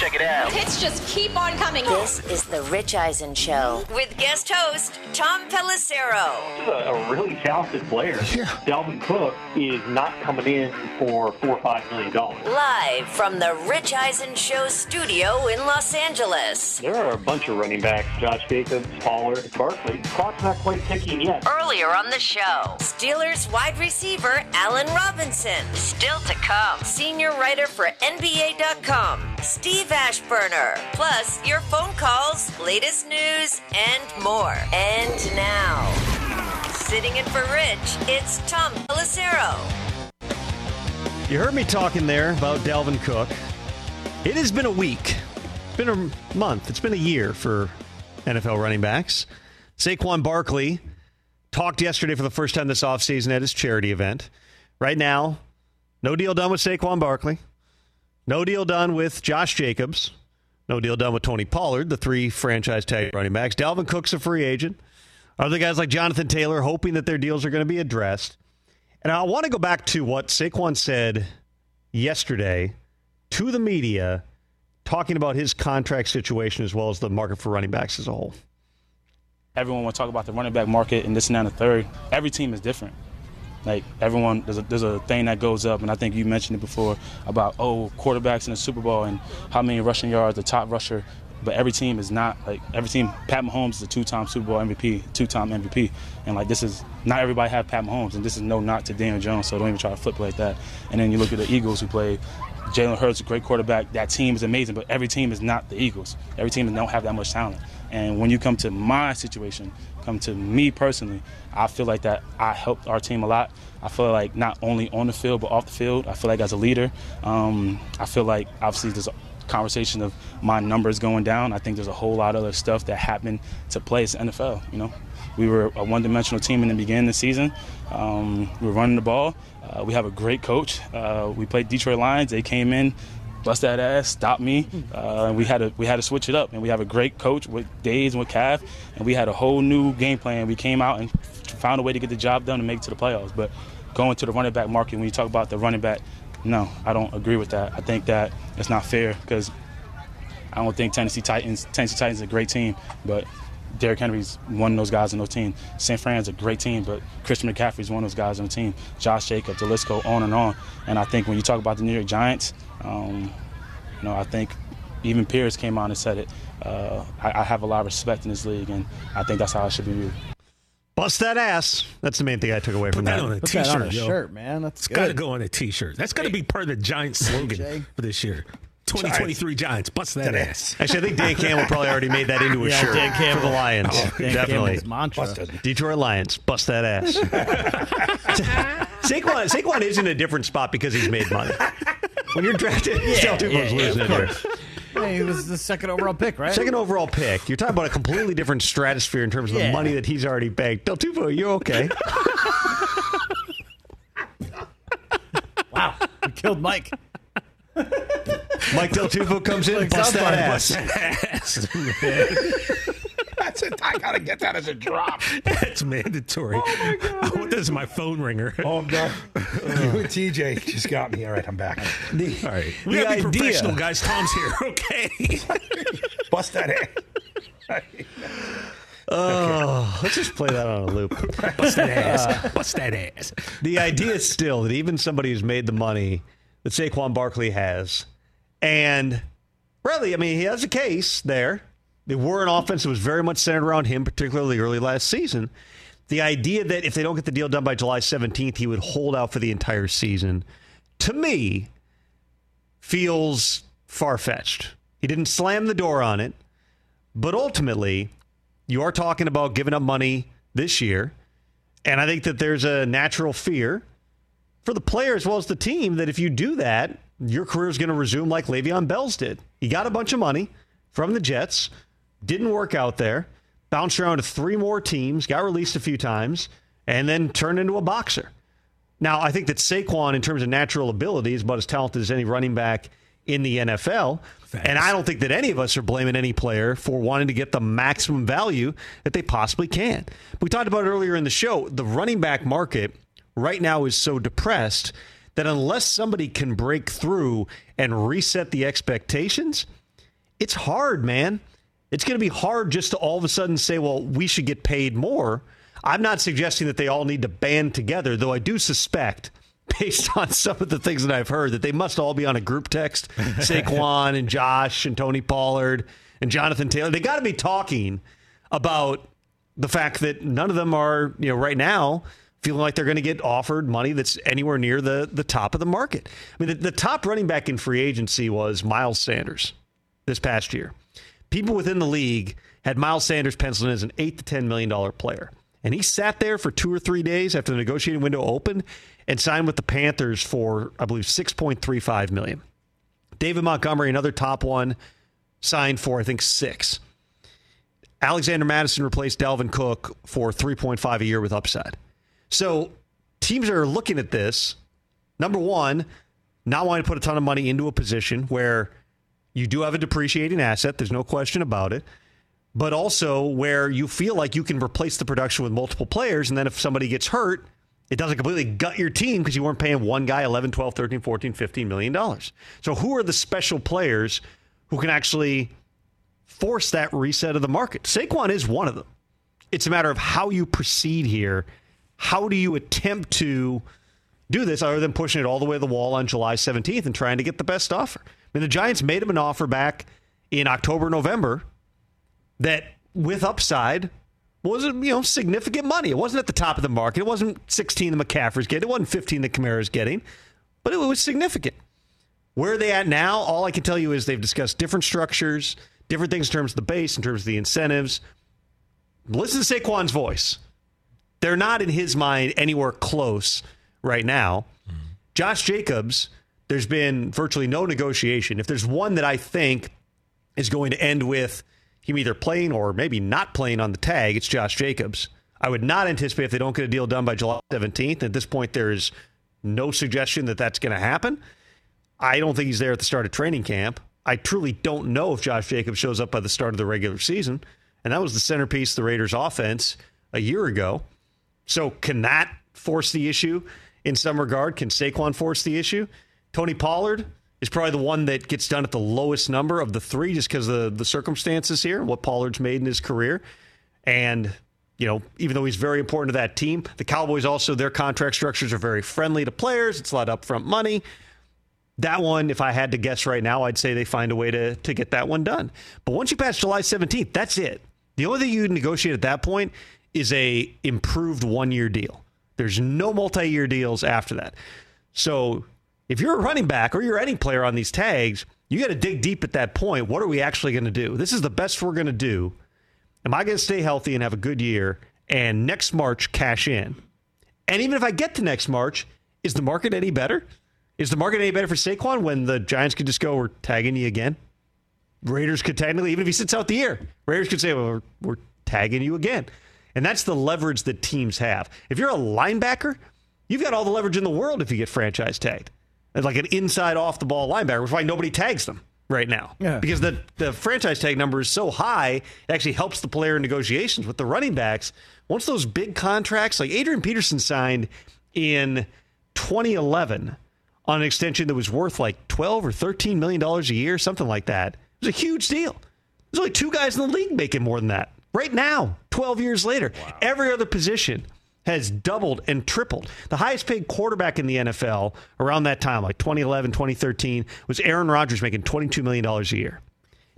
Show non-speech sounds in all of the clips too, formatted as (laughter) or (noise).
Check it out. Hits just keep on coming. This is the Rich Eisen Show with guest host Tom Pelissero. This is a, a really talented player. Yeah. Dalvin Cook is not coming in for four or five million dollars. Live from the Rich Eisen Show studio in Los Angeles. There are a bunch of running backs: Josh Jacobs, Pollard, Barkley. Clock's not quite ticking yet. Earlier on the show, Steelers wide receiver Allen Robinson. Still to come, senior writer for NBA.com, Steve Aschburner. Plus, your phone calls, latest news, and more. And now, sitting in for Rich, it's Tom Pelissero. You heard me talking there about Dalvin Cook. It has been a week, it's been a month, it's been a year for NFL running backs. Saquon Barkley talked yesterday for the first time this offseason at his charity event. Right now, no deal done with Saquon Barkley. No deal done with Josh Jacobs. No deal done with Tony Pollard, the three franchise tag running backs. Dalvin Cook's a free agent. Other guys like Jonathan Taylor hoping that their deals are going to be addressed. And I want to go back to what Saquon said yesterday to the media, talking about his contract situation as well as the market for running backs as a whole. Everyone will talk about the running back market and this and that and the third. Every team is different. Like everyone, there's a, there's a thing that goes up, and I think you mentioned it before about oh quarterbacks in the Super Bowl and how many rushing yards the top rusher. But every team is not like every team. Pat Mahomes is a two-time Super Bowl MVP, two-time MVP, and like this is not everybody have Pat Mahomes, and this is no knock to Daniel Jones. So don't even try to flip like that. And then you look at the Eagles who play. Jalen Hurts, a great quarterback. That team is amazing, but every team is not the Eagles. Every team don't have that much talent. And when you come to my situation, come to me personally, I feel like that I helped our team a lot. I feel like not only on the field but off the field. I feel like as a leader, um, I feel like obviously there's a conversation of my numbers going down. I think there's a whole lot of other stuff that happened to play as NFL. You know, we were a one-dimensional team in the beginning of the season. Um, we were running the ball. Uh, we have a great coach. Uh, we played Detroit Lions. They came in bust that ass, stop me. Uh, we had to we had to switch it up. And we have a great coach with Days and with Cav, and we had a whole new game plan. We came out and found a way to get the job done and make it to the playoffs. But going to the running back market, when you talk about the running back, no, I don't agree with that. I think that it's not fair because I don't think Tennessee Titans Tennessee Titans is a great team, but Derrick Henry's one of those guys on those team. St. Fran's a great team, but Christian McCaffrey's one of those guys on the team. Josh Jacobs, the list go on and on. And I think when you talk about the New York Giants, um, you know, I think even Pierce came on and said it. Uh, I, I, have a lot of respect in this league, and I think that's how I should be viewed. Bust that ass. That's the main thing I took away from Put that, that. on a Put t-shirt, that on a shirt, man. That's It's good. got to go on a t-shirt. That's got to be part of the Giants (laughs) slogan for this year. 2023 Giants, bust that ass. Actually, I think Dan Campbell probably already made that into a Yeah, shirt Dan Campbell. for the Lions. Oh, Dan Definitely. Campbell's mantra. Detroit Lions, bust that ass. (laughs) Saquon, Saquon is in a different spot because he's made money. When you're drafted, Del Tufo's yeah, yeah, losing of it here. Hey, he was the second overall pick, right? Second overall pick. You're talking about a completely different stratosphere in terms of the money that he's already banked. Del Tufo, (laughs) you okay? Wow, we killed Mike. Mike Del Tufo comes in, Like bust South that Park, ass. ass. (laughs) That's it. I gotta get that as a drop. That's mandatory. Oh my god! (laughs) I want this as my phone ringer. Oh, I'm done. (laughs) you and TJ just got me. All right, I'm back. All right, we the gotta be idea- professional, guys. Tom's here. Okay. Bust that ass. Oh, let's just play that on a loop. Bust that ass. Uh, bust that ass. The idea is still that even somebody who's made the money that Saquon Barkley has, and really, I mean, he has a case there. They were an offense that was very much centered around him, particularly early last season. The idea that if they don't get the deal done by July 17th, he would hold out for the entire season, to me, feels far fetched. He didn't slam the door on it, but ultimately, you are talking about giving up money this year. And I think that there's a natural fear for the player as well as the team that if you do that, your career is going to resume like Le'Veon Bell's did. He got a bunch of money from the Jets, didn't work out there, bounced around to three more teams, got released a few times, and then turned into a boxer. Now, I think that Saquon, in terms of natural ability, is about as talented as any running back in the NFL. And I don't think that any of us are blaming any player for wanting to get the maximum value that they possibly can. We talked about it earlier in the show. The running back market right now is so depressed that unless somebody can break through and reset the expectations, it's hard, man. It's going to be hard just to all of a sudden say, well, we should get paid more. I'm not suggesting that they all need to band together, though I do suspect, (laughs) based on some of the things that I've heard, that they must all be on a group text. Saquon and Josh and Tony Pollard and Jonathan Taylor. They got to be talking about the fact that none of them are, you know, right now feeling like they're going to get offered money that's anywhere near the, the top of the market. I mean, the, the top running back in free agency was Miles Sanders this past year. People within the league had Miles Sanders penciled in as an eight to ten million dollar player. And he sat there for two or three days after the negotiating window opened and signed with the Panthers for, I believe, six point three five million. David Montgomery, another top one, signed for I think six. Alexander Mattison replaced Dalvin Cook for 3.5 a year with upside. So teams are looking at this. Number one, not wanting to put a ton of money into a position where you do have a depreciating asset. There's no question about it. But also where you feel like you can replace the production with multiple players. And then if somebody gets hurt, it doesn't completely gut your team because you weren't paying one guy 11, 12, 13, 14, 15 million dollars. So who are the special players who can actually force that reset of the market? Saquon is one of them. It's a matter of how you proceed here how do you attempt to do this other than pushing it all the way to the wall on July 17th and trying to get the best offer? I mean, the Giants made him an offer back in October, November that with upside was you know significant money. It wasn't at the top of the market. It wasn't 16 the McCaffrey's getting. It wasn't 15 the Kamara's getting, but it was significant. Where are they at now? All I can tell you is they've discussed different structures, different things in terms of the base, in terms of the incentives. Listen to Saquon's voice. They're not in his mind anywhere close right now. Mm-hmm. Josh Jacobs, there's been virtually no negotiation. If there's one that I think is going to end with him either playing or maybe not playing on the tag, it's Josh Jacobs. I would not anticipate if they don't get a deal done by July 17th. At this point, there is no suggestion that that's going to happen. I don't think he's there at the start of training camp. I truly don't know if Josh Jacobs shows up by the start of the regular season. And that was the centerpiece of the Raiders' offense a year ago. So can that force the issue in some regard? Can Saquon force the issue? Tony Pollard is probably the one that gets done at the lowest number of the three just because of the, the circumstances here, what Pollard's made in his career. And, you know, even though he's very important to that team, the Cowboys also, their contract structures are very friendly to players. It's a lot of upfront money. That one, if I had to guess right now, I'd say they find a way to, to get that one done. But once you pass July 17th, that's it. The only thing you negotiate at that point is a improved one year deal. There's no multi year deals after that. So if you're a running back or you're any player on these tags, you got to dig deep at that point. What are we actually going to do? This is the best we're going to do. Am I going to stay healthy and have a good year and next March cash in? And even if I get to next March, is the market any better? Is the market any better for Saquon when the Giants could just go, we're tagging you again? Raiders could technically, even if he sits out the year, Raiders could say, well, we're, we're tagging you again. And that's the leverage that teams have. If you're a linebacker, you've got all the leverage in the world if you get franchise tagged. It's like an inside off the ball linebacker, which is why nobody tags them right now. Yeah. Because the, the franchise tag number is so high, it actually helps the player in negotiations with the running backs. Once those big contracts, like Adrian Peterson signed in 2011 on an extension that was worth like 12 or 13 million dollars a year, something like that. It was a huge deal. There's only two guys in the league making more than that. Right now, 12 years later, wow. every other position has doubled and tripled. The highest paid quarterback in the NFL around that time, like 2011, 2013, was Aaron Rodgers making $22 million a year.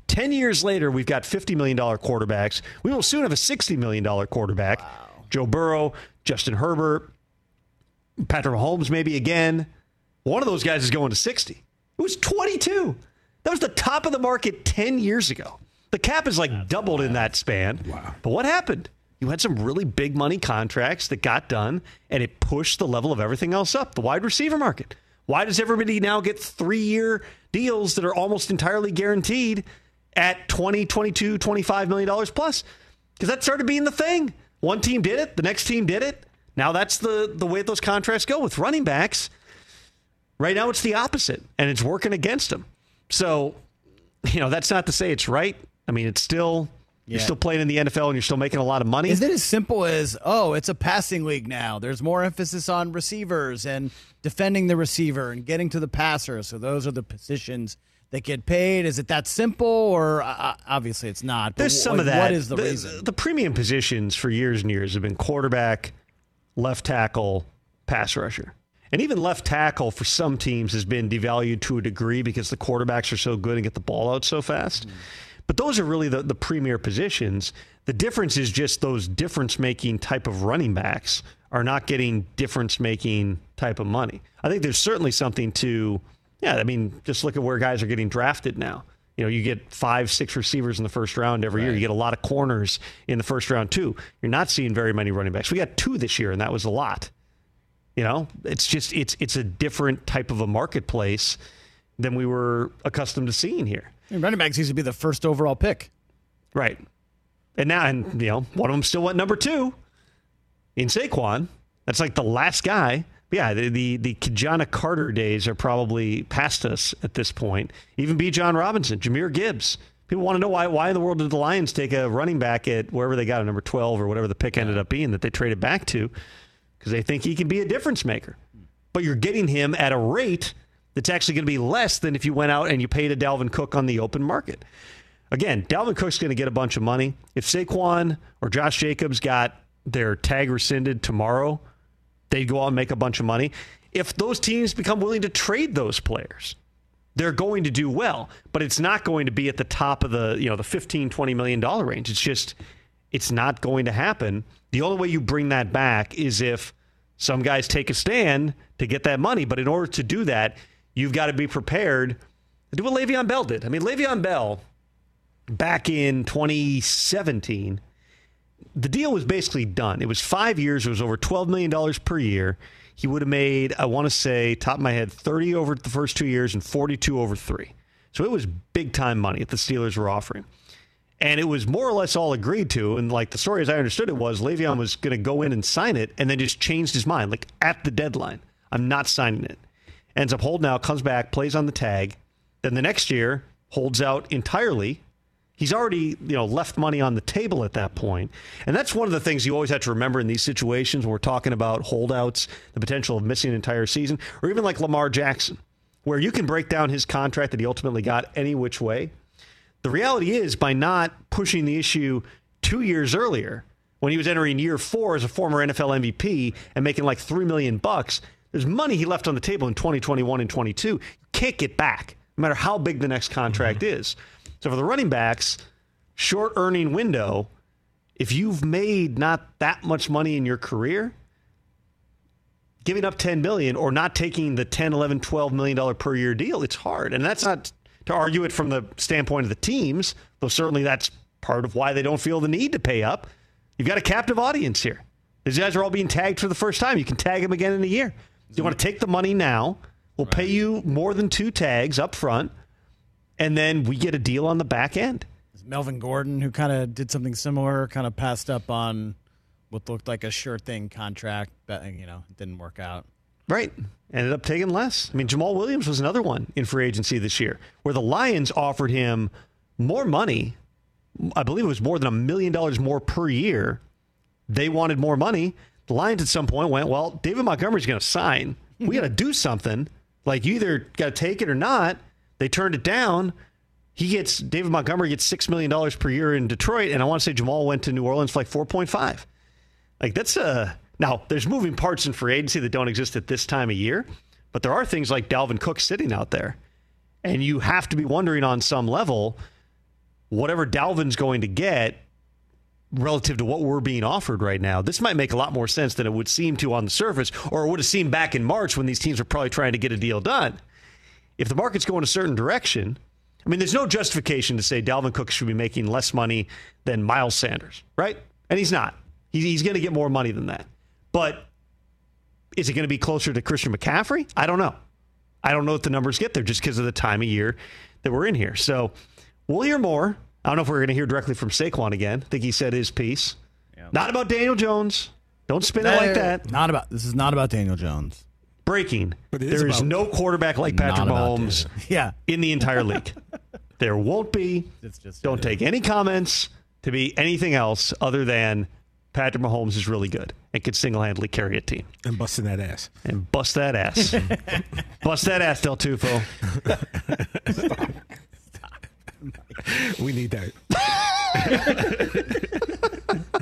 10 years later, we've got $50 million quarterbacks. We will soon have a $60 million quarterback. Wow. Joe Burrow, Justin Herbert, Patrick Mahomes, maybe again. One of those guys is going to 60. It was 22. That was the top of the market 10 years ago. The cap is like doubled in that span. Wow. But what happened? You had some really big money contracts that got done, and it pushed the level of everything else up. The wide receiver market. Why does everybody now get three year deals that are almost entirely guaranteed at 20, 22, 25 million dollars plus? Because that started being the thing. One team did it, the next team did it. Now that's the the way those contracts go with running backs. Right now it's the opposite, and it's working against them. So, you know, that's not to say it's right. I mean, it's still yeah. you're still playing in the NFL and you're still making a lot of money. Is it as simple as oh, it's a passing league now? There's more emphasis on receivers and defending the receiver and getting to the passer. So those are the positions that get paid. Is it that simple, or uh, obviously it's not? but There's some like, of that. What is the, reason? The premium positions for years and years have been quarterback, left tackle, pass rusher. And even left tackle for some teams has been devalued to a degree because the quarterbacks are so good and get the ball out so fast. But those are really the, the premier positions. The difference is just those difference making type of running backs are not getting difference making type of money. I think there's certainly something to, yeah, I mean, just look at where guys are getting drafted now. You know, you get five, six receivers in the first round every year. You get a lot of corners in the first round, too. You're not seeing very many running backs. We got two this year, and that was a lot. You know, it's just it's it's a different type of a marketplace than we were accustomed to seeing here. I mean, running backs used to be the first overall pick. Right. And now, and you know, one of them still went number two in Saquon. That's like the last guy. Yeah, the the, the Carter days are probably past us at this point. Even Bijan Robinson, Jahmyr Gibbs. People want to know why why in the world did the Lions take a running back at wherever they got a number twelve or whatever the pick ended up being that they traded back to because they think he can be a difference maker. But you're getting him at a rate that's actually going to be less than if you went out and you paid a Dalvin Cook on the open market. Again, Dalvin Cook's going to get a bunch of money. If Saquon or Josh Jacobs got their tag rescinded tomorrow, they'd go out and make a bunch of money. If those teams become willing to trade those players, they're going to do well, but it's not going to be at the top of the, you know, the 15, 20 million dollar range. It's just it's not going to happen. The only way you bring that back is if some guys take a stand to get that money, but in order to do that, you've got to be prepared to do what Le'Veon Bell did. I mean, Le'Veon Bell back in 2017 the deal was basically done. It was five years. It was over $12 million per year. He would have made, I want to say, top of my head, 30 over the first two years and 42 over three. So it was big time money that the Steelers were offering. And it was more or less all agreed to. And like the story as I understood it was Le'Veon was going to go in and sign it and then just changed his mind, like at the deadline. I'm not signing it. Ends up holding out, comes back, plays on the tag. Then the next year, holds out entirely He's already, you know, left money on the table at that point. And that's one of the things you always have to remember in these situations when we're talking about holdouts, the potential of missing an entire season, or even like Lamar Jackson, where you can break down his contract that he ultimately got any which way. The reality is by not pushing the issue 2 years earlier, when he was entering year 4 as a former NFL MVP and making like 3 million bucks, there's money he left on the table in 2021 and 22. You can't get back no matter how big the next contract mm-hmm. is. So for the running backs, short earning window, if you've made not that much money in your career, giving up 10 million or not taking the 10, 11, 12 million dollar per year deal, it's hard. And that's not to argue it from the standpoint of the teams, though certainly that's part of why they don't feel the need to pay up. You've got a captive audience here. These guys are all being tagged for the first time. You can tag them again in a year. You want to take the money now. We'll pay you more than two tags up front and then we get a deal on the back end. Melvin Gordon, who kind of did something similar, kind of passed up on what looked like a sure thing contract, but you know, it didn't work out. Right. Ended up taking less. I mean, Jamaal Williams was another one in free agency this year where the Lions offered him more money. I believe it was more than a million dollars more per year. They wanted more money. The Lions at some point went, well, David Montgomery's going to sign. We got to do something. Like, you either got to take it or not. They turned it down. He gets David Montgomery gets six million dollars per year in Detroit, and I want to say Jamaal went to New Orleans for like four point five. Like that's a now there's moving parts in free agency that don't exist at this time of year, but there are things like Dalvin Cook sitting out there, and you have to be wondering on some level, whatever Dalvin's going to get relative to what we're being offered right now, this might make a lot more sense than it would seem to on the surface, or it would have seemed back in March when these teams were probably trying to get a deal done if the market's going a certain direction, I mean, there's no justification to say Dalvin Cook should be making less money than Miles Sanders, right? And he's not. He's going to get more money than that. But is it going to be closer to Christian McCaffrey? I don't know. I don't know if the numbers get there just because of the time of year that we're in here. So we'll hear more. I don't know if we're going to hear directly from Saquon again. I think he said his piece. Yep. Not about Daniel Jones. Don't spin it like that. Not about. This is not about Daniel Jones breaking. But There is no quarterback like Patrick Mahomes (laughs) yeah. in the entire league. (laughs) there won't be. It's just Don't take any comments to be anything else other than Patrick Mahomes is really good and could single handedly carry a team. And busting that ass. And bust that ass. (laughs) bust that ass, Del Tufo. (laughs) We need that. (laughs)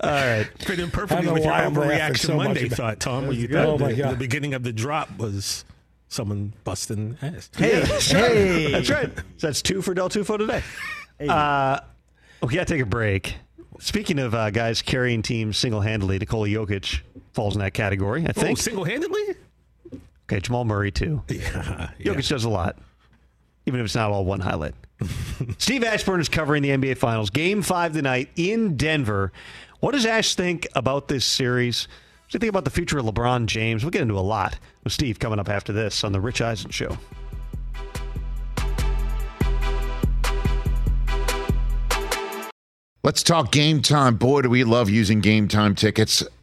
All right. Fit in perfectly with your overreaction so Monday thought, Tom, where you Oh, thought my the, God. the beginning of the drop was someone busting ass. Hey, hey. That's right. So that's two for Del Tufo today. Uh, we got to take a break. Speaking of uh, guys carrying teams single handedly, Nikola Jokic falls in that category, I Oh, think. single handedly? Okay, Jamal Murray, too. Yeah. yeah. Jokic does a lot, even if it's not all one highlight. (laughs) Steve Ashburn is covering the NBA Finals. Game five tonight in Denver. What does Ash think about this series? What do you think about the future of LeBron James? We'll get into a lot with Steve coming up after this on The Rich Eisen Show. Let's talk game time. Boy, do we love using game time tickets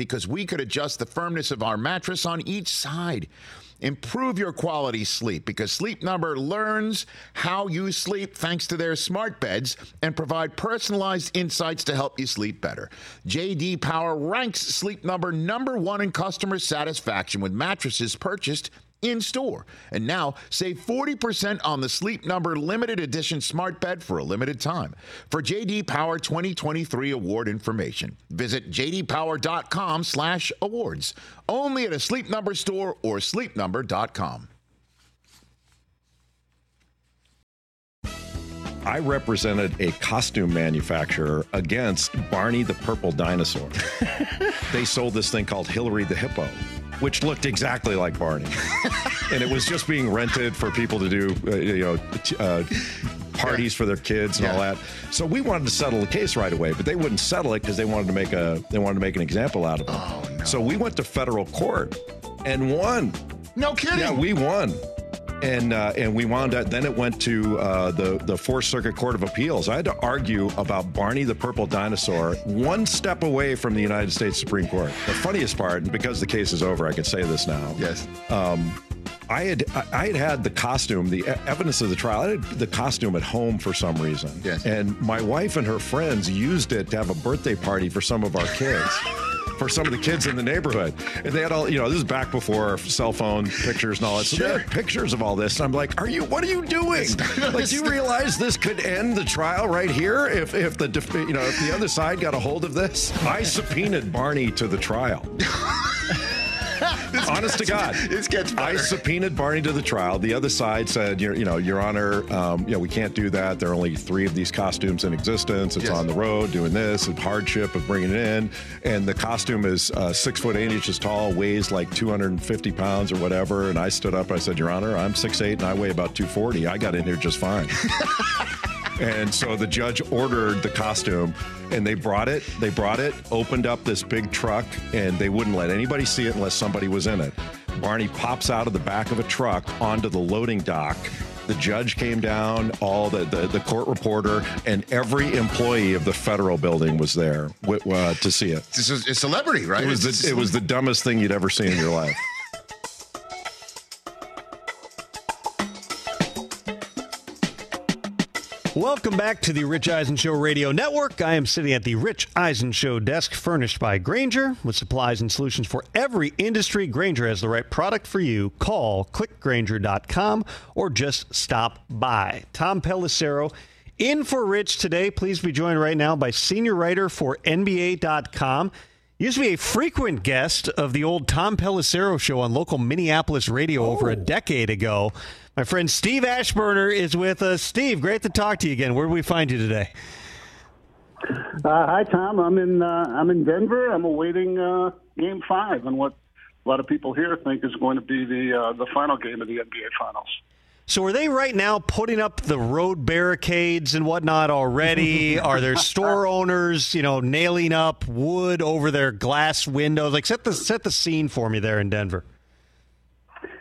because we could adjust the firmness of our mattress on each side. Improve your quality sleep because Sleep Number learns how you sleep thanks to their smart beds and provide personalized insights to help you sleep better. JD Power ranks Sleep Number number 1 in customer satisfaction with mattresses purchased in store. And now save 40% on the Sleep Number limited edition smart bed for a limited time. For JD Power 2023 award information, visit jdpower.com/awards. Only at a Sleep Number store or sleepnumber.com. I represented a costume manufacturer against Barney the Purple Dinosaur. (laughs) they sold this thing called Hillary the Hippo, which looked exactly like Barney. (laughs) and it was just being rented for people to do, uh, you know, uh, parties for their kids and all that. So we wanted to settle the case right away, but they wouldn't settle it because they wanted to make a they wanted to make an example out of it. Oh, no. So we went to federal court and won. No kidding. Yeah, we won. And uh, and we wound up. Then it went to uh, the the Fourth Circuit Court of Appeals. I had to argue about Barney the Purple Dinosaur, one step away from the United States Supreme Court. The funniest part, and because the case is over, I can say this now. yes. Um, I had I had had the costume, the evidence of the trial. I had the costume at home for some reason. Yes. And my wife and her friends used it to have a birthday party for some of our kids. (laughs) For some of the kids in the neighborhood, and they had all you know. This is back before cell phone pictures and all that. So they had pictures of all this, and I'm like, "Are you? What are you doing? like, do you realize this could end the trial right here if if the you know if the other side got a hold of this? I subpoenaed Barney to the trial. Honest to God, (laughs) This gets I subpoenaed Barney to the trial. The other side said, you know, Your Honor, um, you know, we can't do that. There are only three of these costumes in existence. It's Yes. on the road doing this, and hardship of bringing it in. And the costume is uh, six foot eight inches tall, weighs like 250 pounds or whatever. And I stood up. I said, Your Honor, I'm six eight and I weigh about 240. I got in here just fine. (laughs) And so the judge ordered the costume and they brought it. They brought it, opened up this big truck, and they wouldn't let anybody see it unless somebody was in it. Barney pops out of the back of a truck onto the loading dock. The judge came down, all the, the, the court reporter, and every employee of the federal building was there wi- uh, to see it. This is a celebrity, right? It was the, it was the dumbest thing you'd ever seen in your life. Welcome back to the Rich Eisen Show Radio Network. I am sitting at the Rich Eisen Show desk furnished by Grainger with supplies and solutions for every industry. Grainger has the right product for you. Call clickgrainger.com or just stop by. Tom Pelissero in for Rich today. Please be joined right now by senior writer for NBA.com. Used to be a frequent guest of the old Tom Pelissero show on local Minneapolis radio over a oh. decade ago. My friend Steve Aschburner is with us. Steve, great to talk to you again. Where do we find you today? Uh, hi, Tom. I'm in uh, I'm in Denver. I'm awaiting uh, Game Five and what a lot of people here think is going to be the uh, the final game of the NBA Finals. So, are they right now putting up the road barricades and whatnot already? (laughs) are there store owners, you know, nailing up wood over their glass windows? Like, set the set the scene for me there in Denver.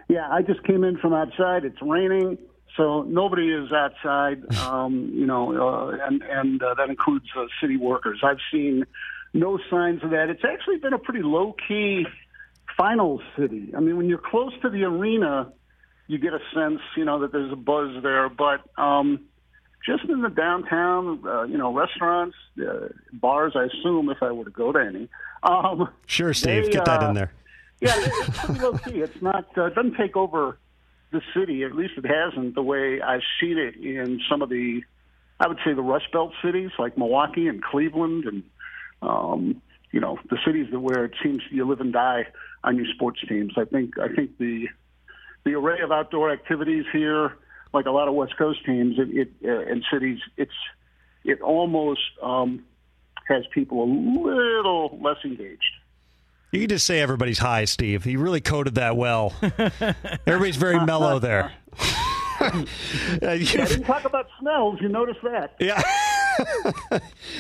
Yeah, I just came in from outside. It's raining, so nobody is outside. (laughs) Um, you know, uh, and and uh, that includes uh, city workers. I've seen no signs of that. It's actually been a pretty low key final city. I mean, when you're close to the arena, you get a sense, you know, that there's a buzz there. But um, just in the downtown, uh, you know, restaurants, uh, bars. I assume if I were to go to any. Um, sure, Steve, they, get that in uh, there. Yeah, it's pretty low key. It's not. Uh, it doesn't take over the city. At least it hasn't the way I've seen it in some of the, I would say the Rust Belt cities like Milwaukee and Cleveland and, um, you know, the cities that where it seems you live and die on your sports teams. I think. I think the the array of outdoor activities here, like a lot of West Coast teams, it, it uh, and cities, it's it almost um, has people a little less engaged. You can just say everybody's high, Steve. He really coded that well. (laughs) Everybody's very uh, uh, mellow there. (laughs) I didn't talk about smells. You notice that? Yeah. (laughs)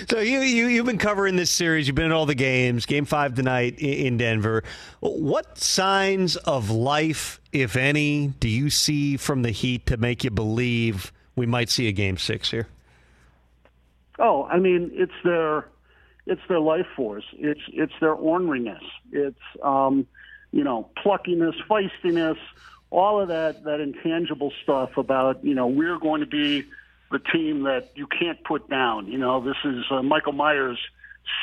so you, you you've been covering this series. You've been at all the games. Game five tonight in Denver. What signs of life, if any, do you see from the Heat to make you believe we might see a game six here? Oh, I mean, it's their it's their life force. It's it's their orneriness. It's um, you know pluckiness, feistiness, all of that that intangible stuff about you know we're going to be the team that you can't put down. You know this is uh, Michael Myers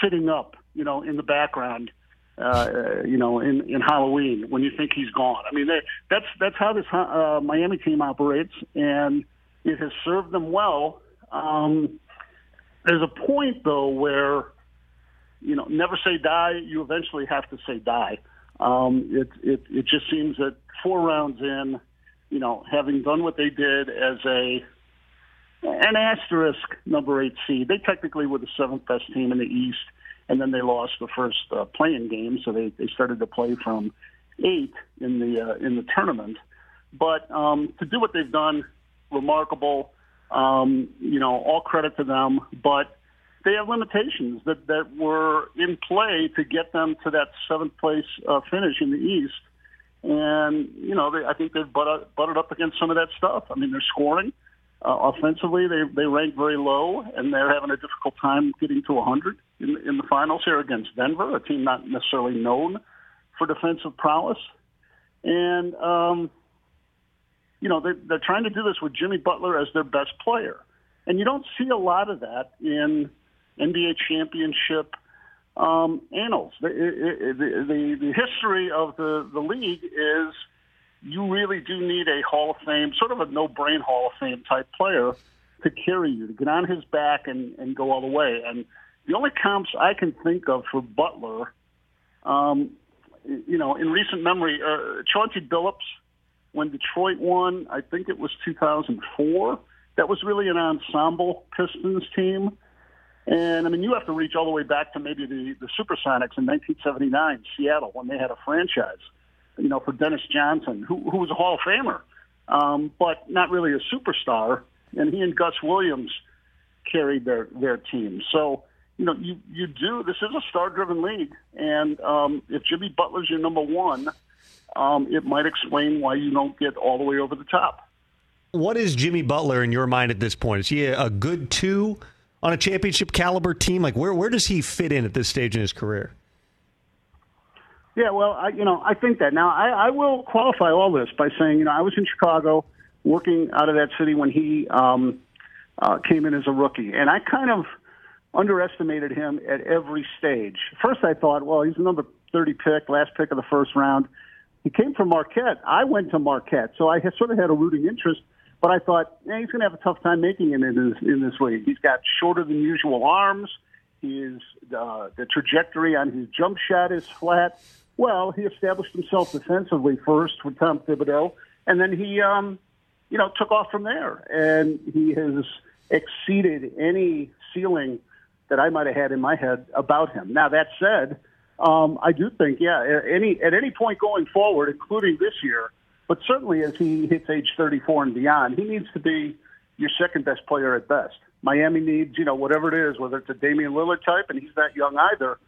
sitting up, you know, in the background. Uh, you know, in, in Halloween when you think he's gone. I mean, that's that's how this uh, Miami team operates, and it has served them well. Um, there's a point though where you know, never say die. You eventually have to say die. Um, it, it it just seems that four rounds in, you know, having done what they did as a an asterisk number eight seed, they technically were the seventh best team in the East, and then they lost the first uh, play-in game, so they they started to play from eight in the uh, in the tournament. But um, to do what they've done, remarkable. Um, you know, all credit to them, but they have limitations that, that were in play to get them to that seventh place uh, finish in the East. And, you know, they, I think they've butted, butted up against some of that stuff. I mean, they're scoring. Uh, offensively, they, they rank very low, and they're having a difficult time getting to 100 in, in the finals here against Denver, a team not necessarily known for defensive prowess. And, um, you know, they, they're trying to do this with Jimmy Butler as their best player. And you don't see a lot of that in – NBA championship um, annals. The, the, the, the history of the, the league is you really do need a Hall of Fame, sort of a no-brain Hall of Fame type player to carry you, to get on his back and, and go all the way. And the only comps I can think of for Butler, um, you know, in recent memory, uh, Chauncey Billups, when Detroit won, I think it was 2004. That was really an ensemble Pistons team and I mean, you have to reach all the way back to maybe the, the Supersonics in 1979, Seattle, when they had a franchise, you know, for Dennis Johnson, who, who was a Hall of Famer, um, but not really a superstar. And he and Gus Williams carried their, their team. So, you know, you, you do, this is a star driven league. And um, if Jimmy Butler's your number one, um, it might explain why you don't get all the way over the top. What is Jimmy Butler in your mind at this point? Is he a good two? On a championship caliber team? Like where where does he fit in at this stage in his career? Yeah, well, I, you know, I think that now I, I will qualify all this by saying, you know, I was in Chicago working out of that city when he um, uh, came in as a rookie, and I kind of underestimated him at every stage. First, I thought, well, he's the number 30 pick, last pick of the first round. He came from Marquette. I went to Marquette, so I sort of had a rooting interest. But I thought, yeah, he's going to have a tough time making it in this in this league. He's got shorter than usual arms. His uh, the trajectory on his jump shot is flat. Well, he established himself defensively first with Tom Thibodeau, and then he, um, you know, took off from there. And he has exceeded any ceiling that I might have had in my head about him. Now that said, um, I do think, yeah, at any at any point going forward, including this year, but certainly as he hits age 34 and beyond, he needs to be your second best player at best. Miami needs, you know, whatever it is, whether it's a Damian Lillard type, and he's not young either,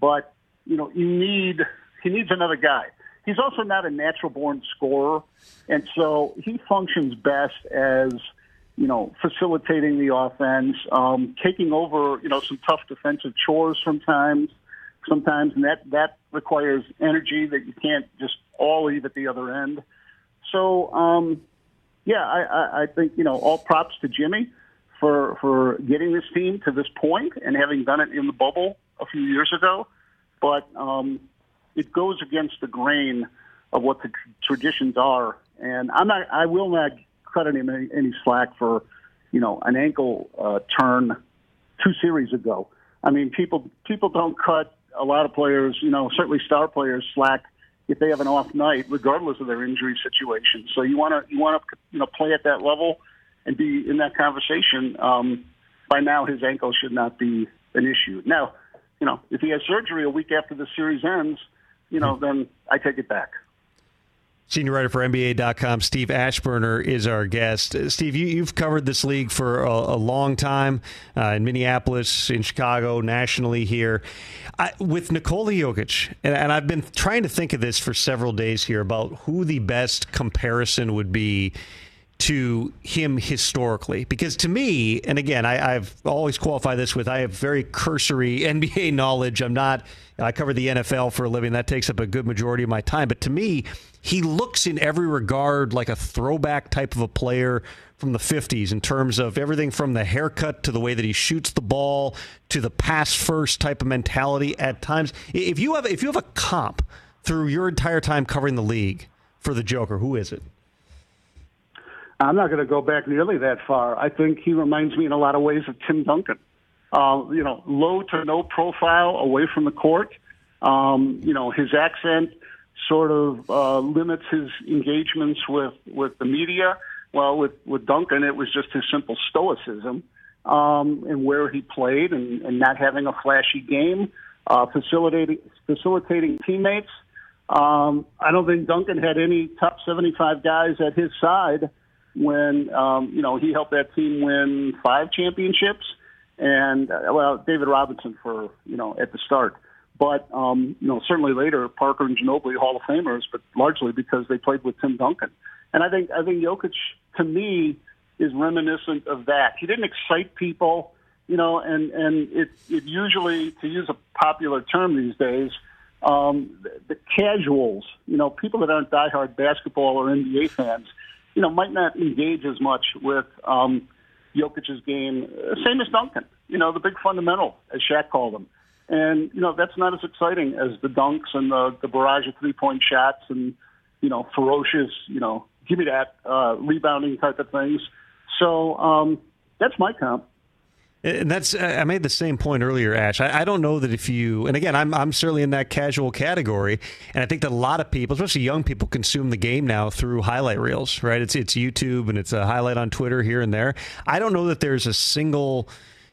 but you know, you need he needs another guy. He's also not a natural born scorer, and so he functions best as you know, facilitating the offense, um, taking over, you know, some tough defensive chores sometimes, sometimes, and that that requires energy that you can't just all leave at the other end. So, um, yeah, I, I, I think you know, all props to Jimmy for for getting this team to this point and having done it in the bubble a few years ago. But um, it goes against the grain of what the traditions are, and I'm not. I will not cutting him any, any slack for, you know, an ankle uh, turn two series ago. I mean, people people don't cut a lot of players, you know, certainly star players slack if they have an off night, regardless of their injury situation. So you want to you want to you know play at that level and be in that conversation. Um, by now, his ankle should not be an issue. Now, you know, if he has surgery a week after the series ends, you know, then I take it back. Senior writer for NBA.com, Steve Aschburner, is our guest. Uh, Steve, you, have covered this league for a, a long time uh, in Minneapolis, in Chicago, nationally here. I, with Nikola Jokic, and, and, I've been trying to think of this for several days here about who the best comparison would be to him historically. Because to me, and again, I, I've always qualified this with I have very cursory (laughs) NBA knowledge. I'm not, I cover the NFL for a living. That takes up a good majority of my time. But to me, he looks in every regard like a throwback type of a player from the 50s in terms of everything from the haircut to the way that he shoots the ball to the pass first type of mentality at times. If you have if you have a comp through your entire time covering the league for the Joker, who is it? I'm not going to go back nearly that far. I think he reminds me in a lot of ways of Tim Duncan. Uh, you know, low to no profile away from the court. Um, you know, his accent sort of uh, limits his engagements with with the media. Well, with with Duncan, it was just his simple stoicism um, and where he played, and, and not having a flashy game, uh, facilitating facilitating teammates. Um, I don't think Duncan had any top 75 guys at his side when um, you know he helped that team win five championships, and uh, well, David Robinson for you know at the start. But um, you know, certainly later, Parker and Ginobili Hall of Famers, but largely because they played with Tim Duncan. And I think I think Jokic to me is reminiscent of that. He didn't excite people, you know, and and it it usually, to use a popular term these days, um, the, the casuals, you know, people that aren't diehard basketball or NBA fans, you know, might not engage as much with um, Jokic's game. Same as Duncan, you know, the big fundamental, as Shaq called him. And, you know, that's not as exciting as the dunks and the, the barrage of three point shots and, you know, ferocious, you know, give me that uh, rebounding type of things. So um, that's my comp. And that's I made the same point earlier, Ash. I, I, don't know that if you and again I'm I'm certainly in that casual category, and I think that a lot of people, especially young people, consume the game now through highlight reels. Right? It's it's YouTube and it's a highlight on Twitter here and there. I don't know that there's a single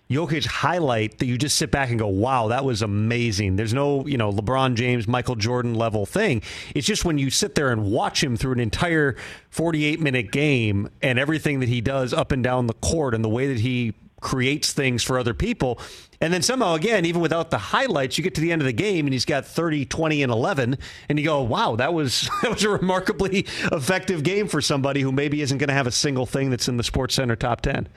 Jokic highlight that you just sit back and go, wow, that was amazing. There's no, you know, LeBron James, Michael Jordan level thing. It's just when you sit there and watch him through an entire 48 minute game and everything that he does up and down the court and the way that he creates things for other people. And then somehow, again, even without the highlights, you get to the end of the game and he's got 30, 20, and 11. And you go, wow, that was, (laughs) that was a remarkably effective game for somebody who maybe isn't going to have a single thing that's in the Sports Center top 10.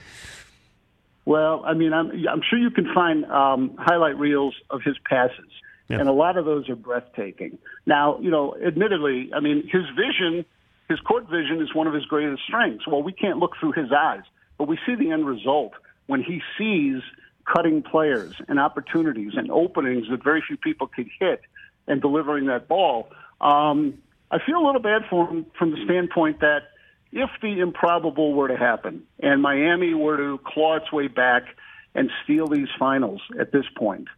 Well, I mean, I'm, I'm sure you can find um, highlight reels of his passes, yeah. and a lot of those are breathtaking. Now, you know, admittedly, I mean, his vision, his court vision, is one of his greatest strengths. Well, we can't look through his eyes. but we see the end result when he sees cutting players and opportunities and openings that very few people could hit and delivering that ball. Um, I feel a little bad for him from the standpoint that if the improbable were to happen and Miami were to claw its way back and steal these finals at this point.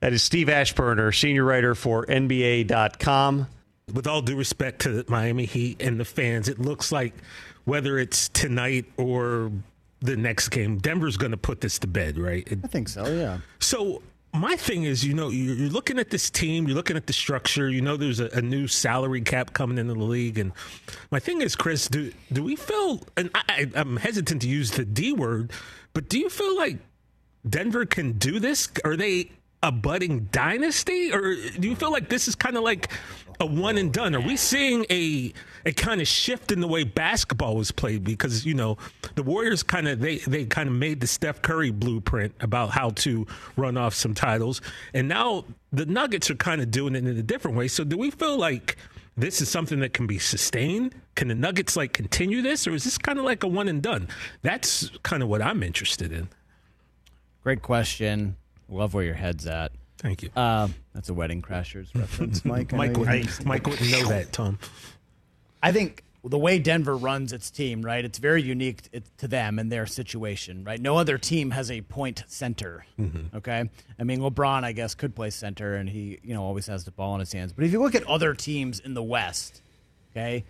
That is Steve Aschburner, senior writer for NBA.com. With all due respect to the Miami Heat and the fans, it looks like whether it's tonight or the next game, Denver's going to put this to bed, right? I think so, yeah. So my thing is, you know, you're looking at this team, you're looking at the structure. You know, there's a, a, new salary cap coming into the league, and my thing is, Chris, do do we feel? And I, I'm hesitant to use the D word, but do you feel like Denver can do this? Are they a budding dynasty, or do you feel like this is kind of like a one and done? Are we seeing a a kind of shift in the way basketball was played? Because you know the Warriors kind of they they kind of made the Steph Curry blueprint about how to run off some titles, and now the Nuggets are kind of doing it in a different way. So do we feel like? This is something that can be sustained. Can the Nuggets like continue this, or is this kind of like a one and done? That's kind of what I'm interested in. Great question. Love where your head's at. Thank you. Uh, that's a Wedding Crashers (laughs) reference, Mike. Mike, would, Mike wouldn't know that, Tom. I think the way Denver runs its team, right? It's very unique to them and their situation, right? No other team has a point center. Mm-hmm. Okay, I mean LeBron, I guess, could play center, and he, you know, always has the ball in his hands. But if you look at other teams in the West, okay,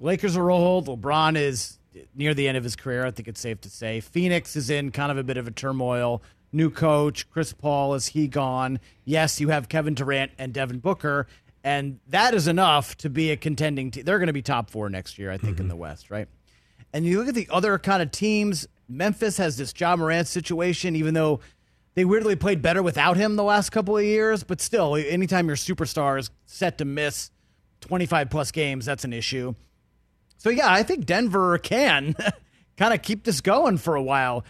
Lakers are old. LeBron is near the end of his career. I think it's safe to say. Phoenix is in kind of a bit of a turmoil. New coach, Chris Paul, is he gone? Yes, you have Kevin Durant and Devin Booker, and that is enough to be a contending team. They're going to be top four next year, I think, mm-hmm. in the West, right? And you look at the other kind of teams. Memphis has this Ja Morant situation, even though they weirdly played better without him the last couple of years. But still, anytime your superstar is set to miss 25 plus games, that's an issue. So, yeah, I think Denver can (laughs) kind of keep this going for a while.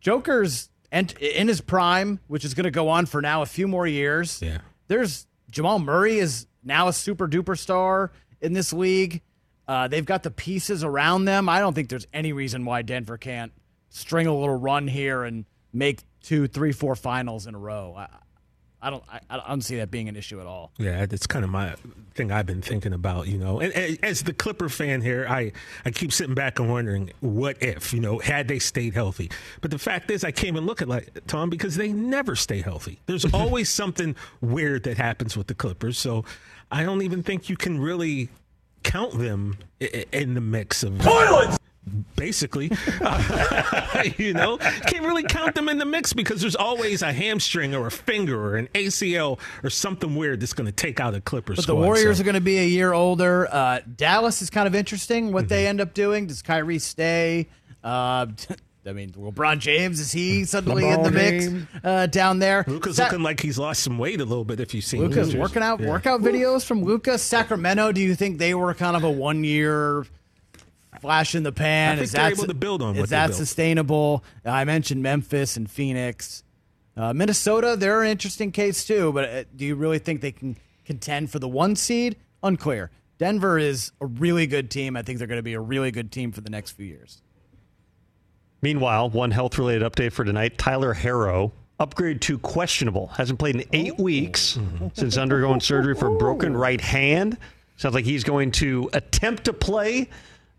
Joker's in his prime, which is going to go on for now a few more years. Yeah. There's Jamal Murray is now a super duper star in this league. Uh, they've got the pieces around them. I don't think there's any reason why Denver can't string a little run here and make two, three, four finals in a row. I, I don't, I, I don't see that being an issue at all. Yeah, that's kind of my thing I've been thinking about, you know. And, and, as the Clipper fan here, I, I keep sitting back and wondering, what if, you know, had they stayed healthy? But the fact is, I can't even look at like Tom because they never stay healthy. There's (laughs) always something weird that happens with the Clippers. So I don't even think you can really count them in the mix of toilets basically. Uh, (laughs) you know, can't really count them in the mix because there's always a hamstring or a finger or an ACL or something weird that's going to take out a Clippers. But squad, the Warriors so. are going to be a year older. Uh, Dallas is kind of interesting what mm-hmm. they end up doing. Does Kyrie stay? Uh, (laughs) I mean, LeBron James is he (laughs) suddenly LeBron in the mix uh, down there? Luka's Sa- looking like he's lost some weight a little bit. If you've seen Luka's working out yeah. workout videos from Luka. Sacramento. Do you think they were kind of a one year? Flash in the pan. is that able to build on? Is that sustainable? I mentioned Memphis and Phoenix, uh, Minnesota. They're an interesting case too. But uh, do you really think they can contend for the one seed? Unclear. Denver is a really good team. I think they're going to be a really good team for the next few years. Meanwhile, one health related update for tonight Tyler Herro, upgrade to questionable. Hasn't played in eight weeks since undergoing surgery for a broken right hand. Sounds like he's going to attempt to play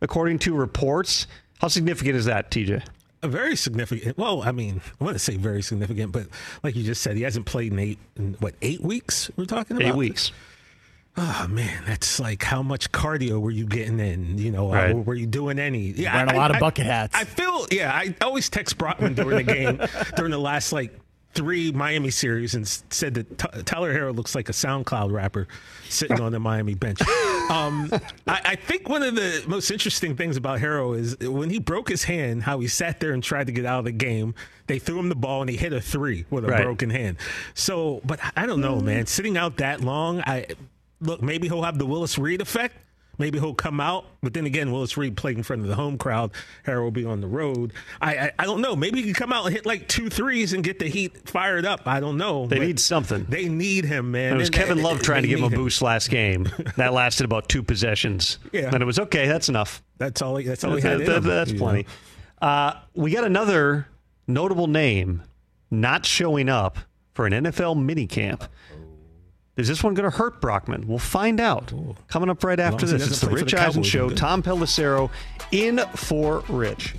according to reports. How significant is that, TJ? A very significant. Well, I mean, I want to say very significant, but like you just said, he hasn't played in eight, in what, eight weeks? We're talking about eight weeks. Oh man, that's like how much cardio were you getting in? You know, right. uh, were you doing any? Yeah, wearing I, a lot I, of bucket hats. I feel, yeah. I always text Brockman during the game (laughs) during the last like three Miami series and said that T- Tyler Herro looks like a SoundCloud rapper sitting on the Miami bench. Um, I, I, think one of the most interesting things about Herro is when he broke his hand, how he sat there and tried to get out of the game. They threw him the ball and he hit a three with a right. broken hand. So, but I don't know, man. Sitting out that long, I look maybe he'll have the Willis Reed effect Maybe he'll come out, but then again, Willis Reed played in front of the home crowd. Herro will be on the road. I, I, I don't know. Maybe he can come out and hit like two threes and get the Heat fired up. I don't know. They need something. They need him, man. It was and, Kevin Love trying to give him a boost him. last game. (laughs) that lasted about two possessions. Yeah, and it was okay. That's enough. That's all. He, that's all he had. That, that's plenty. Uh, we got another notable name not showing up for an NFL minicamp. Is this one going to hurt Brockman? We'll find out. Coming up right after this. It's the Rich the Eisen Show. Tom Pelissero in for Rich.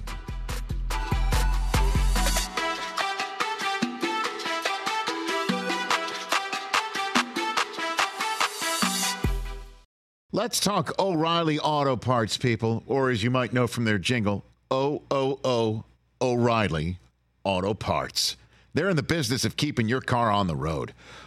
Let's talk O'Reilly Auto Parts, people, or as you might know from their jingle, O O O O'Reilly Auto Parts. They're in the business of keeping your car on the road.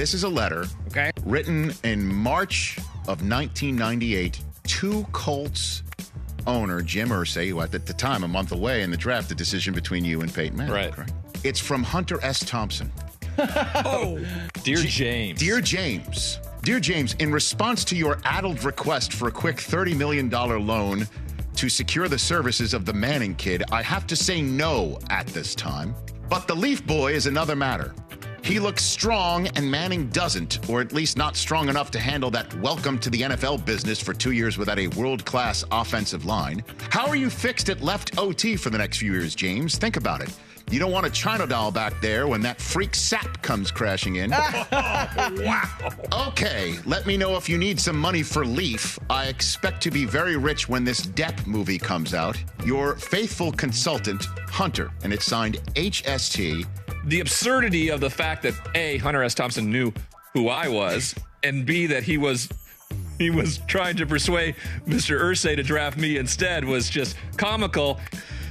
This is a letter Okay. written in March of 1998 to Colts owner Jim Irsay, who at the time, a month away in the draft, the decision between you and Peyton Manning. Right. correct? It's from Hunter S. Thompson. (laughs) Oh, dear James. Dear James, Dear James, in response to your addled request for a quick $30 million loan to secure the services of the Manning kid, I have to say no at this time. But the Leaf Boy is another matter. He looks strong, and Manning doesn't, or at least not strong enough to handle that welcome to the NFL business for two years without a world class offensive line. How are you fixed at left OT for the next few years, James? Think about it. You don't want a China doll back there when that freak Sapp comes crashing in. (laughs) wow. Okay, let me know if you need some money for Leaf. I expect to be very rich when this Depp movie comes out. Your faithful consultant, Hunter, and it's signed HST. The absurdity of the fact that A, Hunter S. Thompson knew who I was, and B, that he was he was trying to persuade Mr. Irsay to draft me instead was just comical.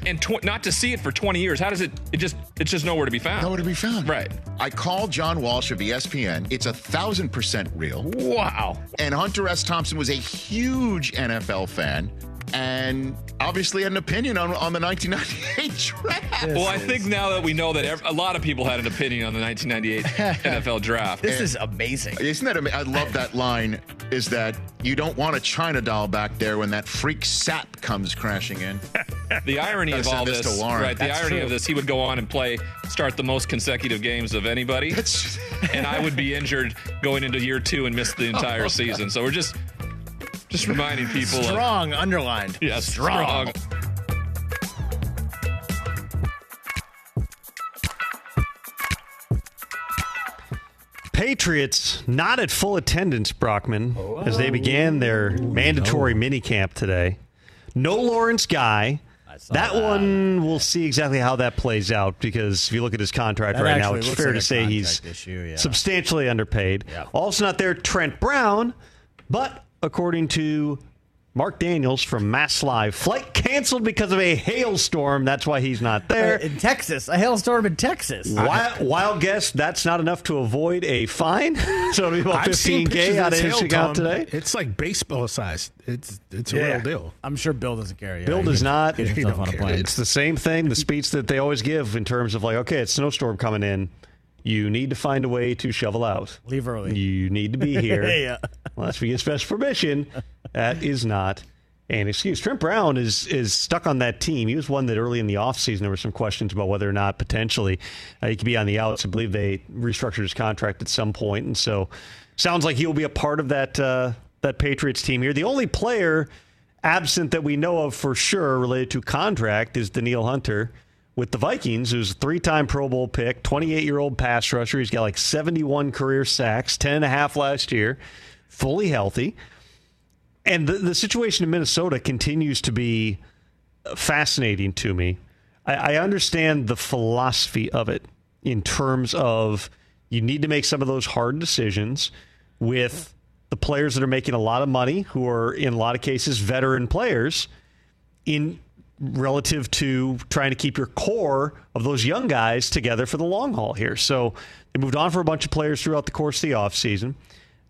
And tw- not to see it for 20 years, how does it? It just it's just nowhere to be found. Nowhere to be found. Right. I called John Walsh of ESPN. It's a thousand percent real. Wow. And Hunter S. Thompson was a huge NFL fan and obviously had an opinion on, on the 1998 (laughs) draft. well, I think now that we know that ev- a lot of people had an opinion on the 1998 (laughs) NFL draft. This is amazing. Isn't that amazing? I love that line. Is that you don't want a China doll back there when that freak Sapp comes crashing in? (laughs) The irony of all this this, to Lauren. right? The That's irony true. of this, he would go on and play, start the most consecutive games of anybody, and I would be injured going into year two and miss the entire season. So we're just, just reminding (laughs) people. of- Strong, underlined. Yes, Strong. strong. Patriots not at full attendance, Brockman, as they began oh. their mandatory minicamp today. No Lawrence Guy. That, one, we'll see exactly how that plays out because if you look at his contract That right now, it's fair like to say he's issue, yeah. substantially underpaid. Also not there, Trent Brown, but according to Mark Daniels from Mass Live, flight canceled because of a hailstorm. That's why he's not there. Uh, in Texas, a hailstorm in Texas. Wild, wild guess that's not enough to avoid a fine. (laughs) so it'll be about I've seen 15K pictures out of this his hail, account Tom. today. It's like baseball size. It's it's a Yeah. real deal. I'm sure Bill doesn't care. Yeah, Bill does not. Get on a plane. It's the same thing, the speech that they always give in terms of like, okay, it's snowstorm coming in. You need to find a way to shovel out. Leave early. You need to be (laughs) here. Yeah. Unless we get special permission. That is not an excuse Trent Brown is is stuck on that team. He was one that early in the offseason there were some questions about whether or not potentially uh, he could be on the outs. I believe they restructured his contract at some point, and so sounds like he'll be a part of that uh, that Patriots team here. The only player absent that we know of for sure related to contract is Danielle Hunter with the Vikings, who's a three-time Pro Bowl pick, 28-year-old pass rusher. He's got like 71 career sacks, 10 and a half last year, fully healthy. And the, the situation in Minnesota continues to be fascinating to me. I, I understand the philosophy of it in terms of you need to make some of those hard decisions with the players that are making a lot of money, who are in a lot of cases veteran players, in relative to trying to keep your core of those young guys together for the long haul here. So they moved on for a bunch of players throughout the course of the offseason.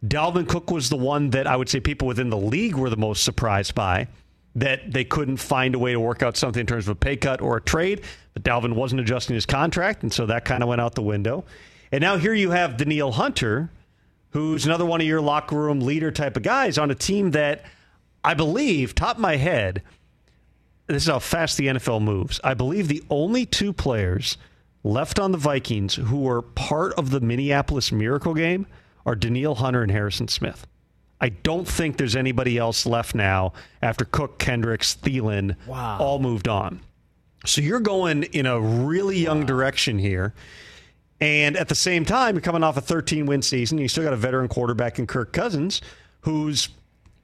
Dalvin Cook was the one that I would say people within the league were the most surprised by that they couldn't find a way to work out something in terms of a pay cut or a trade. But Dalvin wasn't adjusting his contract, and so that kind of went out the window. And now here you have Danielle Hunter, who's another one of your locker room leader type of guys on a team that I believe, top of my head, this is how fast the NFL moves. I believe the only two players left on the Vikings who were part of the Minneapolis Miracle game are Danielle Hunter and Harrison Smith. I don't think there's anybody else left now after Cook, Kendricks, Thielen Wow. all moved on. So you're going in a really young direction here. And at the same time, you're coming off a 13 win season. You still got a veteran quarterback in Kirk Cousins who's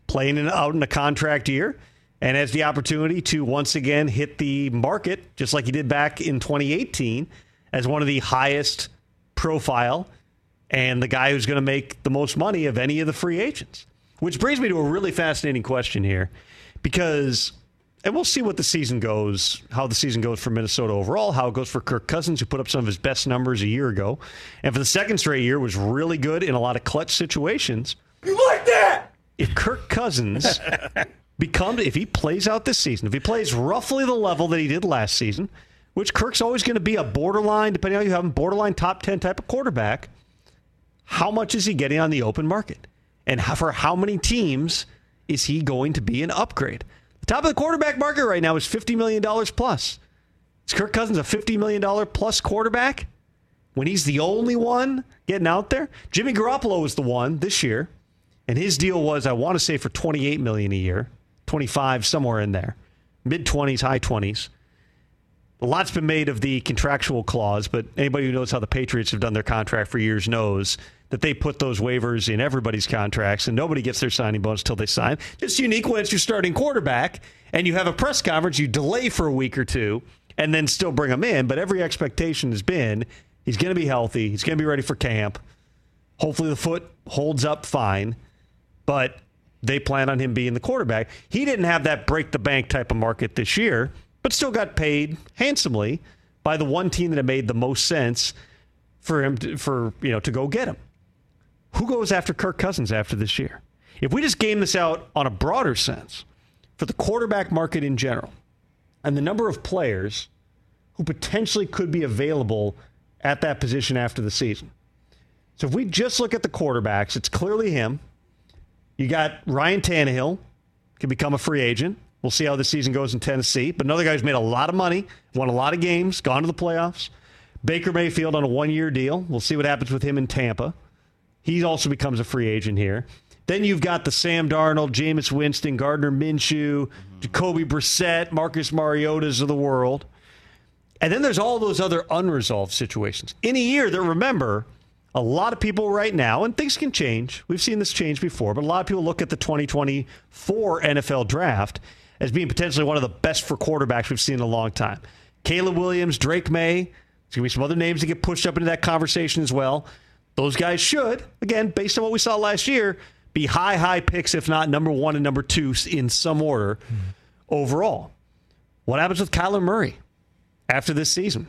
playing in, out in a contract year and has the opportunity to once again hit the market, just like he did back in 2018, as one of the highest profile and the guy who's going to make the most money of any of the free agents. Which brings me to a really fascinating question here because and we'll see what the season goes, how the season goes for Minnesota overall, how it goes for Kirk Cousins, who put up some of his best numbers a year ago, and for the second straight year was really good in a lot of clutch situations. You like that? If Kirk Cousins (laughs) becomes, if he plays out this season, if he plays roughly the level that he did last season, which Kirk's always going to be a borderline, depending on you have him, borderline top ten type of quarterback, how much is he getting on the open market, and how, for how many teams is he going to be an upgrade? The top of the quarterback market right now is $50 million plus. Is Kirk Cousins a $50 million plus quarterback when he's the only one getting out there? Jimmy Garoppolo was the one this year, and his deal was, I want to say, for 28 million a year, 25 somewhere in there, mid 20s, high 20s. A lot's been made of the contractual clause, but anybody who knows how the Patriots have done their contract for years knows that they put those waivers in everybody's contracts and nobody gets their signing bonus until they sign. Just unique when it's your starting quarterback and you have a press conference, you delay for a week or two and then still bring him in. But every expectation has been he's going to be healthy, he's going to be ready for camp. Hopefully the foot holds up fine, but they plan on him being the quarterback. He didn't have that break the bank type of market this year, but still got paid handsomely by the one team that had made the most sense for him to, for you know to go get him. Who goes after Kirk Cousins after this year? If we just game this out on a broader sense, for the quarterback market in general, and the number of players who potentially could be available at that position after the season. So if we just look at the quarterbacks, it's clearly him. You got Ryan Tannehill, can become a free agent. We'll see how the season goes in Tennessee. But another guy who's made a lot of money, won a lot of games, gone to the playoffs. Baker Mayfield on a one year deal. We'll see what happens with him in Tampa. He also becomes a free agent here. Then you've got the Sam Darnold, Jameis Winston, Gardner Minshew, Jacoby Brissett, Marcus Mariotas of the world. And then there's all those other unresolved situations. In a year that, remember, a lot of people right now, and things can change. We've seen this change before, but a lot of people look at the 2024 NFL draft as being potentially one of the best for quarterbacks we've seen in a long time. Caleb Williams, Drake Maye, there's going to be some other names that get pushed up into that conversation as well. Those guys should, again, based on what we saw last year, be high, high picks, if not number one and number two in some order mm-hmm. overall. What happens with Kyler Murray after this season?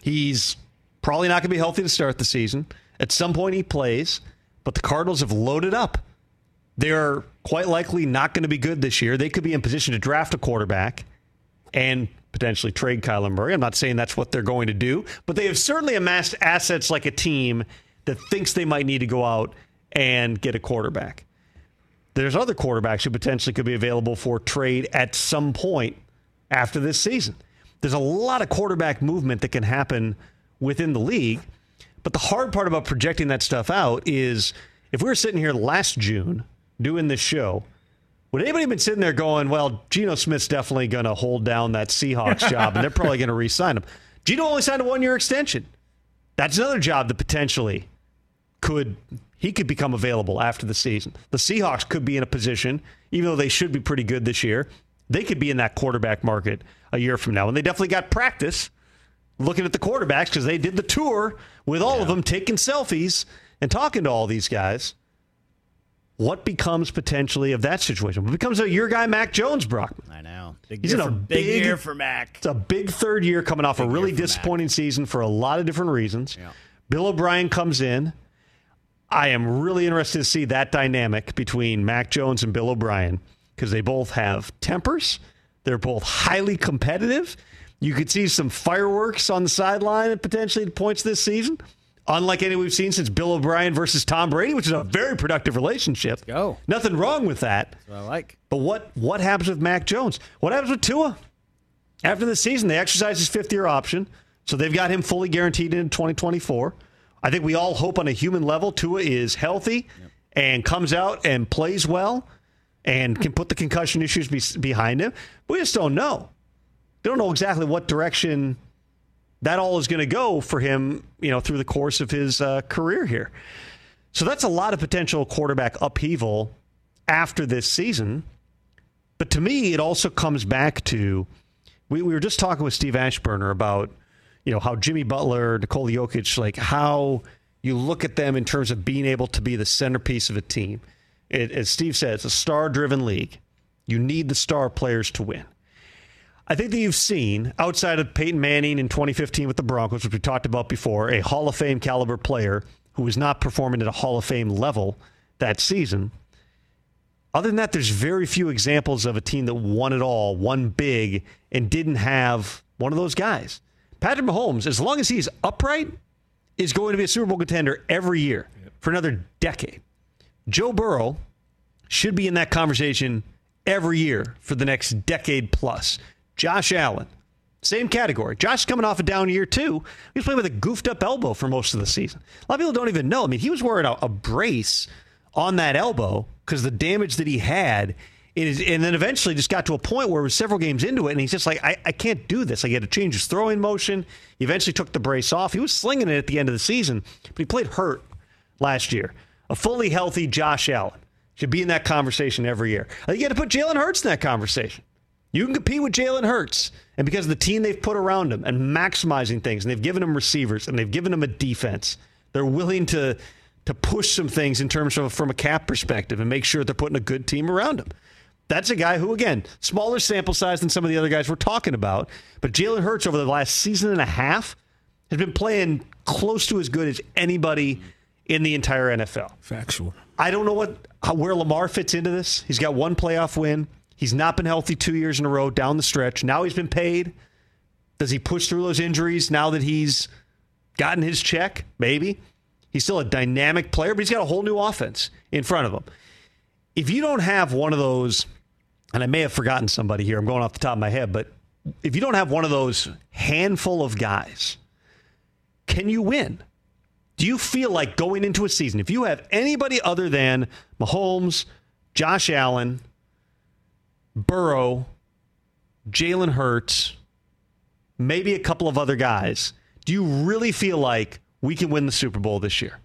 He's probably not going to be healthy to start the season. At some point, he plays, but the Cardinals have loaded up. They're quite likely not going to be good this year. They could be in position to draft a quarterback and potentially trade Kyler Murray. I'm not saying that's what they're going to do, but they have certainly amassed assets like a team that thinks they might need to go out and get a quarterback. there's other quarterbacks who potentially could be available for trade at some point after this season. There's a lot of quarterback movement that can happen within the league. But the hard part about projecting that stuff out is if we were sitting here last June doing this show, would anybody have been sitting there going, well, Geno Smith's definitely going to hold down that Seahawks (laughs) job and they're probably going to re sign him? Geno only signed a one year extension. That's another job that potentially could he could become available after the season. The Seahawks could be in a position, even though they should be pretty good this year, they could be in that quarterback market a year from now. And they definitely got practice looking at the quarterbacks because they did the tour with all yeah. of them taking selfies and talking to all these guys. What becomes potentially of that situation? What becomes of your guy, Mac Jones, Brockman? I know. Big He's in a big, big, year for Mac. It's a big third year coming off big a really disappointing Mac. season for a lot of different reasons. Yeah. Bill O'Brien comes in. I am really interested to see that dynamic between Mac Jones and Bill O'Brien because they both have tempers. They're both highly competitive. You could see some fireworks on the sideline at potentially points this season, unlike any we've seen since Bill O'Brien versus Tom Brady, which is a very productive relationship. Let's go. Nothing wrong with that. That's what I like. But what what happens with Mac Jones? What happens with Tua? After the season, they exercise his fifth year option, so they've got him fully guaranteed in 2024. I think we all hope on a human level Tua is healthy yep. and comes out and plays well and can put the concussion issues be, behind him. We just don't know. They don't know exactly what direction that all is going to go for him, you know, through the course of his uh, career here. So that's a lot of potential quarterback upheaval after this season. But to me, it also comes back to we, we were just talking with Steve Aschburner about, you know, how Jimmy Butler, Nikola Jokic, like how you look at them in terms of being able to be the centerpiece of a team. It, as Steve said, it's a star driven league. You need the star players to win. I think that you've seen, outside of Peyton Manning in 2015 with the Broncos, which we talked about before, a Hall of Fame caliber player who was not performing at a Hall of Fame level that season. Other than that, there's very few examples of a team that won it all, won big, and didn't have one of those guys. Patrick Mahomes, as long as he's upright, is going to be a Super Bowl contender every year for another decade. Joe Burrow should be in that conversation every year for the next decade plus. Josh Allen, same category. Josh coming off a down year too. He was playing with a goofed up elbow for most of the season. A lot of people don't even know. I mean, he was wearing a, a brace on that elbow because the damage that he had. And then eventually just got to a point where it was several games into it, and he's just like, I, I can't do this. I had to change his throwing motion. He eventually took the brace off. He was slinging it at the end of the season, but he played hurt last year a fully healthy Josh Allen should be in that conversation every year. You got to put Jalen Hurts in that conversation. You can compete with Jalen Hurts. And because of the team they've put around him and maximizing things, and they've given him receivers and they've given him a defense, they're willing to to push some things in terms of from a cap perspective and make sure they're putting a good team around him. That's a guy who, again, smaller sample size than some of the other guys we're talking about. But Jalen Hurts over the last season and a half has been playing close to as good as anybody in the entire NFL. Factual. I don't know what where Lamar fits into this. He's got one playoff win. He's not been healthy two years in a row down the stretch. Now he's been paid. Does he push through those injuries now that he's gotten his check? Maybe. He's still a dynamic player, but he's got a whole new offense in front of him. If you don't have one of those, and I may have forgotten somebody here, I'm going off the top of my head, but if you don't have one of those handful of guys, can you win? Do you feel like going into a season, if you have anybody other than Mahomes, Josh Allen, Burrow, Jalen Hurts, maybe a couple of other guys, do you really feel like we can win the Super Bowl this year?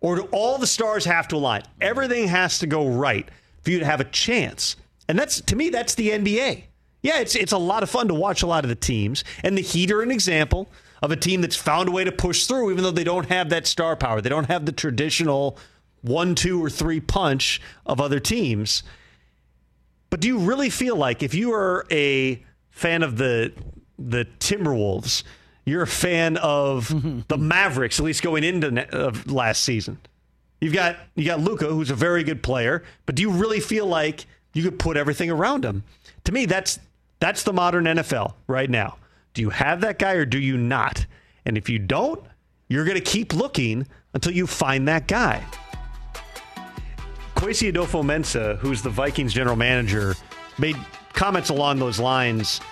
Or do all the stars have to align? Everything has to go right for you to have a chance. And that's to me, that's the NBA. Yeah, it's it's a lot of fun to watch a lot of the teams. And the Heat are an example of a team that's found a way to push through, even though they don't have that star power. They don't have the traditional one, two, or three punch of other teams. But do you really feel like if you are a fan of the the Timberwolves, you're a fan of (laughs) the Mavericks, at least going into last season? You've got you got Luka, who's a very good player, but do you really feel like you could put everything around him? To me, that's that's the modern NFL right now. Do you have that guy or do you not? And if you don't, you're going to keep looking until you find that guy. Kwesi Adofo-Mensah, who's the Vikings general manager, made comments along those lines